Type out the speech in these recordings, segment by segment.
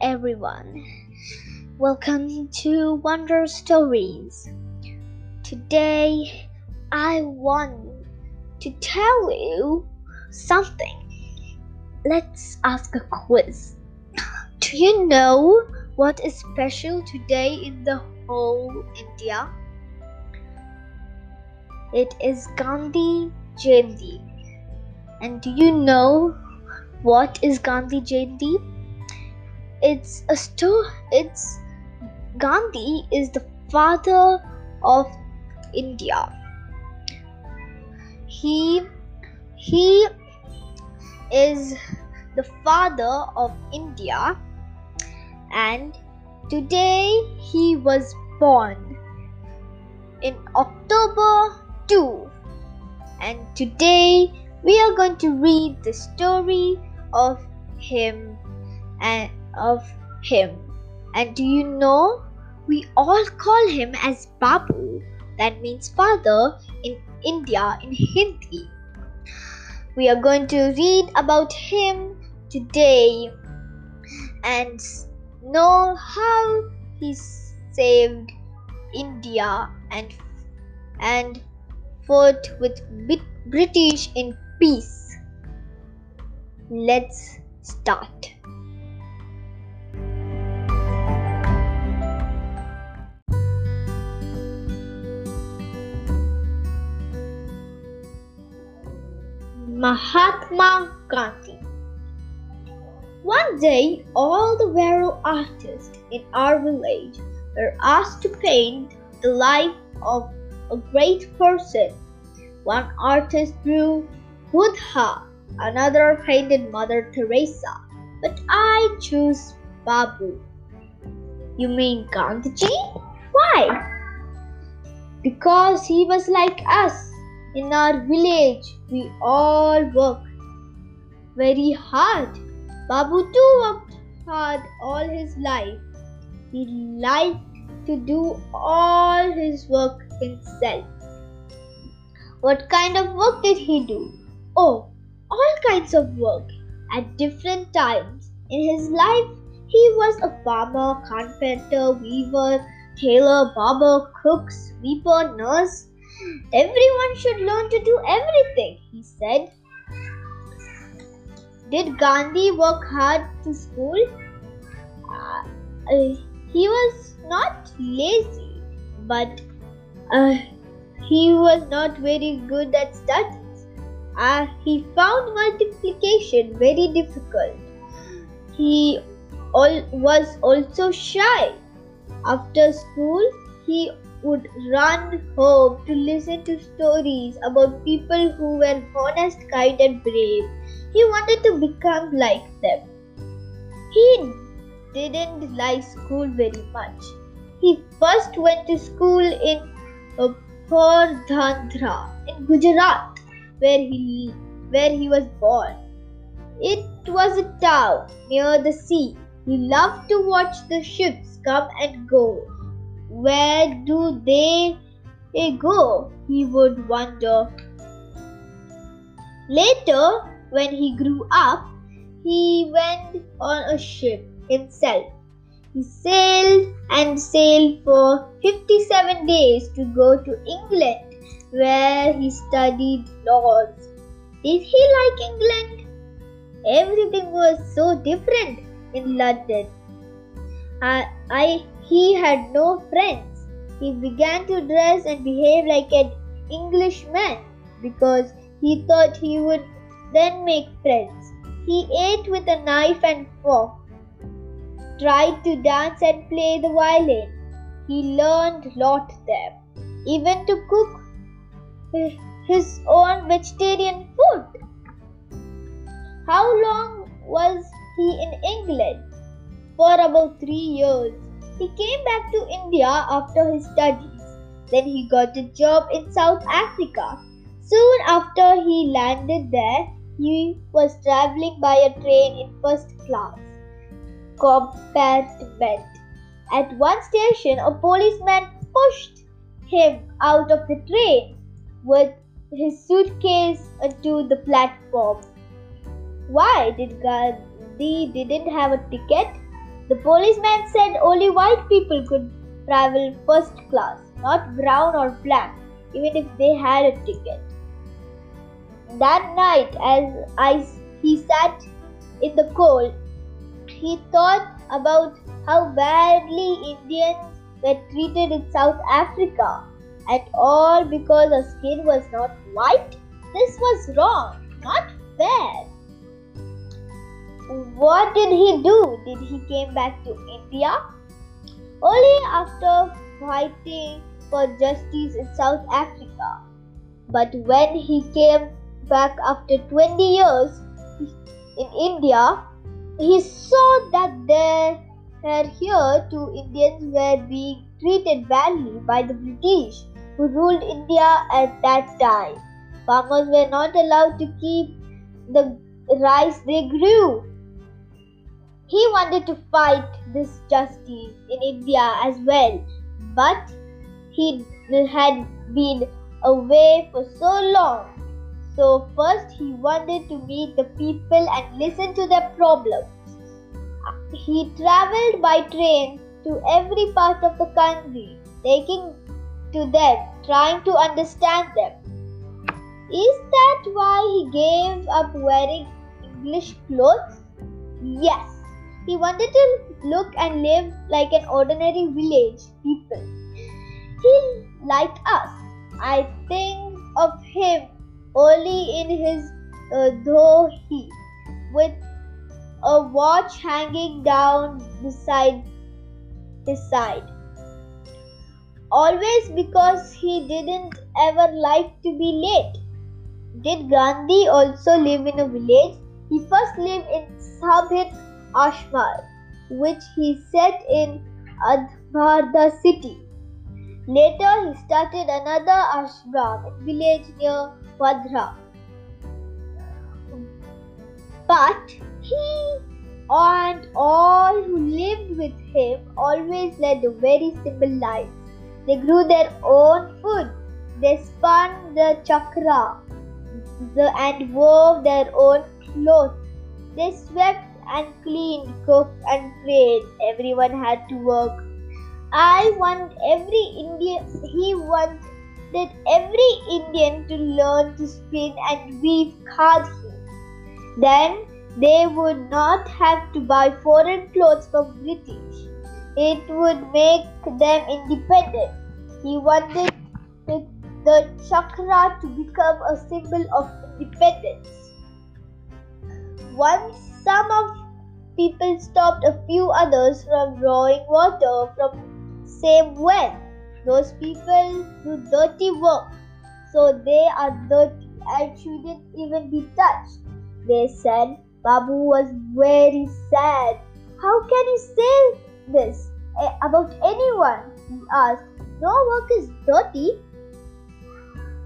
everyone. Welcome to Wonder Stories. Today, I want to tell you something. Let's ask a quiz. Do you know what is special today in the whole India? It is Gandhi Jayanti. And do you know what is Gandhi Jayanti? It's a story. it's Gandhi is the father of India. He he is the father of India and today he was born in October 2 and today we are going to read the story of him and of him. And do you know we all call him as babu. That means father in india in hindi. We are going to read about him today and know how he saved india and and fought with british in peace. Let's start Mahatma Gandhi. One day, all the Vero artists in our village were asked to paint the life of a great person. One artist drew Buddha, another painted Mother Teresa, but I choose Babu. You mean Gandhiji? Why? Because he was like us in our village, we all work very hard. Babu too worked hard all his life. He liked to do all his work himself. What kind of work did he do? Oh, all kinds of work at different times. In his life, he was a farmer, carpenter, weaver, tailor, barber, cook, sweeper, nurse, Everyone should learn to do everything, he said. Did Gandhi work hard to school? Uh, uh, he was not lazy, but uh, he was not very good at studies. Uh, he found multiplication very difficult. He was also shy. After school, he would run home to listen to stories about people who were honest, kind, and brave. He wanted to become like them. He didn't like school very much. He first went to school in uh, Porbandar in Gujarat, where he where he was born. It was a town near the sea. He loved to watch the ships come and go where do they go? He would wonder. Later, when he grew up, he went on a ship himself. He sailed and sailed for 57 days to go to England, where he studied laws. Did he like England? Everything was so different in London. I, I he had no friends. He began to dress and behave like an Englishman because he thought he would then make friends. He ate with a knife and fork, tried to dance and play the violin. He learned a lot there, even to cook his own vegetarian food. How long was he in England? For about three years. He came back to India after his studies. Then he got a job in South Africa. Soon after he landed there, he was traveling by a train in first class compartment. At one station, a policeman pushed him out of the train with his suitcase onto the platform. Why did Gandhi didn't have a ticket? The policeman said only white people could travel first class, not brown or black, even if they had a ticket. That night, as I, he sat in the cold, he thought about how badly Indians were treated in South Africa, and all because our skin was not white. This was wrong, not fair. What did he do? Did he came back to India? Only after fighting for justice in South Africa. But when he came back after 20 years in India, he saw that there here two Indians were being treated badly by the British who ruled India at that time. Farmers were not allowed to keep the rice they grew. He wanted to fight this justice in India as well, but he had been away for so long. So, first he wanted to meet the people and listen to their problems. He traveled by train to every part of the country, taking to them, trying to understand them. Is that why he gave up wearing English clothes? Yes, he wanted to look and live like an ordinary village people. He like us. I think of him only in his uh, dhoti with a watch hanging down beside his side. Always because he didn't ever like to be late. Did Gandhi also live in a village? He first lived in Sabit Ashmal, which he set in Adhvarda city. Later, he started another ashram village near Wardha. But he and all who lived with him always led a very simple life. They grew their own food. They spun the charkha and wove their own clothes. They swept and cleaned, cooked and prayed. Everyone had to work. I want every Indian, he wanted every Indian to learn to spin and weave khadi. Then they would not have to buy foreign clothes from British. It would make them independent. He wanted the charkha to become a symbol of independence. Once some of people stopped a few others from drawing water from same well. Those people do dirty work, so they are dirty and shouldn't even be touched. They said Babu was very sad. How can you say this eh, about anyone? He asked. No work is dirty.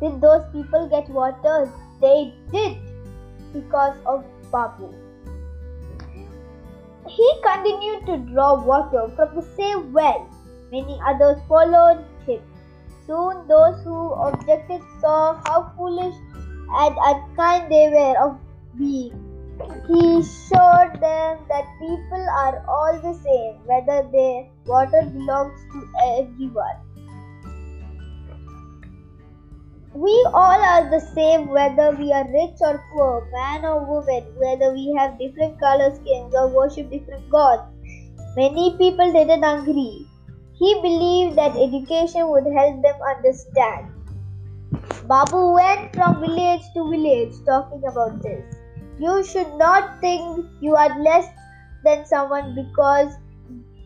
Did those people get water? They did because of Babu. He continued to draw water from the same well. Many others followed him. Soon those who objected saw how foolish and unkind they were of being he showed them that people are all the same, whether their water belongs to everyone. We all are the same, whether we are rich or poor, man or woman, whether we have different color skins or worship different gods. Many people didn't agree. He believed that education would help them understand. Babu went from village to village talking about this. You should not think you are less than someone because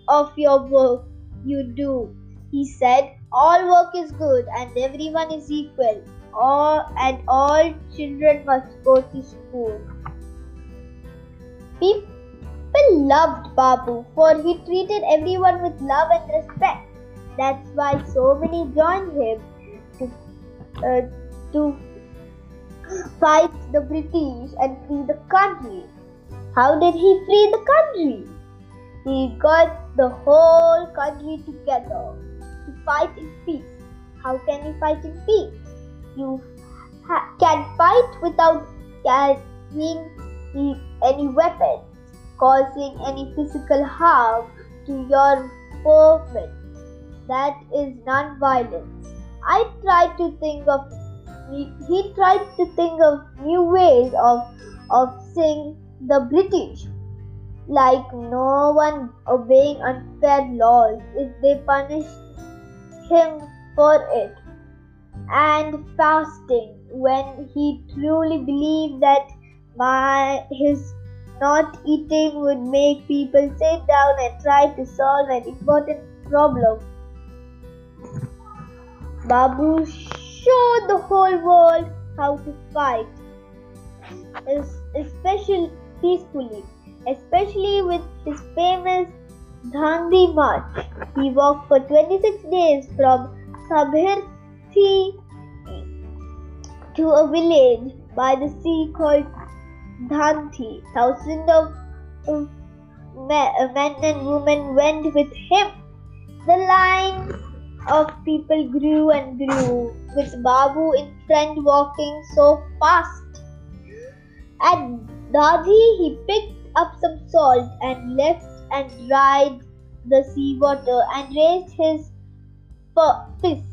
of your work you do. He said, All work is good and everyone is equal, all, and all children must go to school. People loved Babu for he treated everyone with love and respect. That's why so many joined him to, uh, to fight the British and free the country. How did he free the country? He got the whole country together to fight in peace. How can you fight in peace? You ha- can fight without carrying any weapons, causing any physical harm to your foeman. That is non-violence. I tried to think of he tried to think of new ways of of seeing the British, like no one obeying unfair laws if they punish him for it, and fasting when he truly believed that my his not eating would make people sit down and try to solve an important problem. Babu showed the whole world how to fight, especially peacefully, especially with his famous Dandi March. He walked for 26 days from Sabarmati to a village by the sea called Dandi. Thousands of men and women went with him. The line of people grew and grew, with Babu in front walking so fast. At Dandi, he picked up some salt and left and dried the seawater and raised his fist.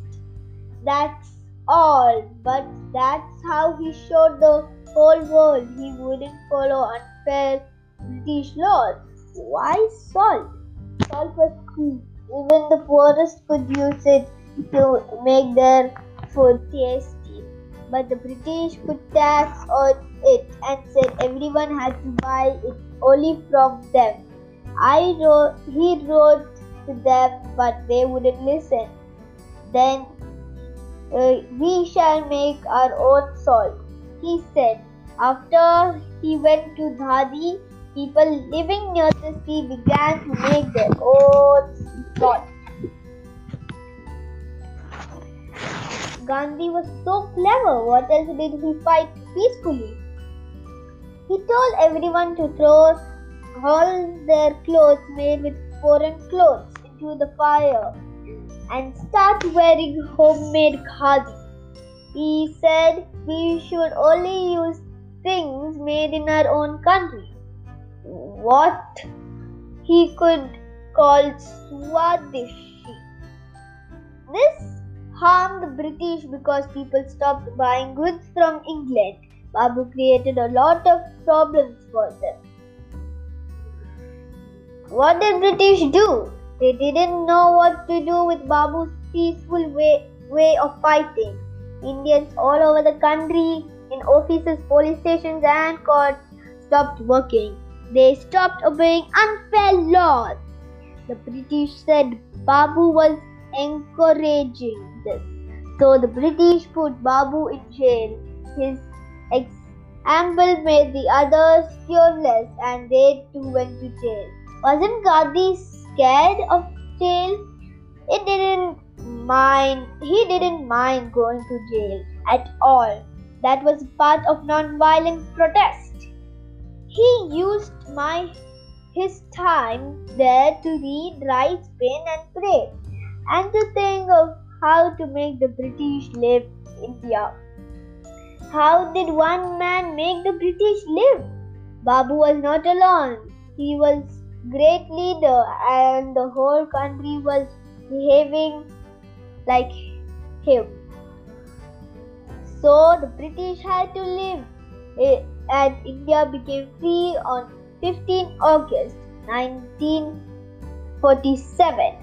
That's all, but that's how he showed the whole world he wouldn't follow unfair British laws. Why salt? Salt was key. Even the poorest could use it to make their food tasty. But the British put tax on it and said everyone had to buy it only from them. I wrote, he wrote to them, but they wouldn't listen. Then uh, we shall make our own salt, he said. After he went to Dandi, people living near the sea began to make their own salt. Gandhi was so clever. What else did he fight peacefully? He told everyone to throw all their clothes made with foreign clothes into the fire and start wearing homemade khadi. He said we should only use things made in our own country. What he could call Swadeshi. This harmed the British because people stopped buying goods from England. Babu created a lot of problems for them. What did the British do? They didn't know what to do with Babu's peaceful way, way of fighting. Indians all over the country, in offices, police stations, and courts, stopped working. They stopped obeying unfair laws. The British said Babu was encouraging this. So the British put Babu in jail. His example made the others fearless and they too went to jail. Wasn't Gandhi scared of jail? It didn't mind he didn't mind going to jail at all. That was part of non-violent protest. He used my his time there to read, write, pen, and pray, and to think of how to make the British live India. How did one man make the British live? Babu was not alone. He was great leader and the whole country was behaving like him. So the British had to live eh, and India became free on 15 August 1947.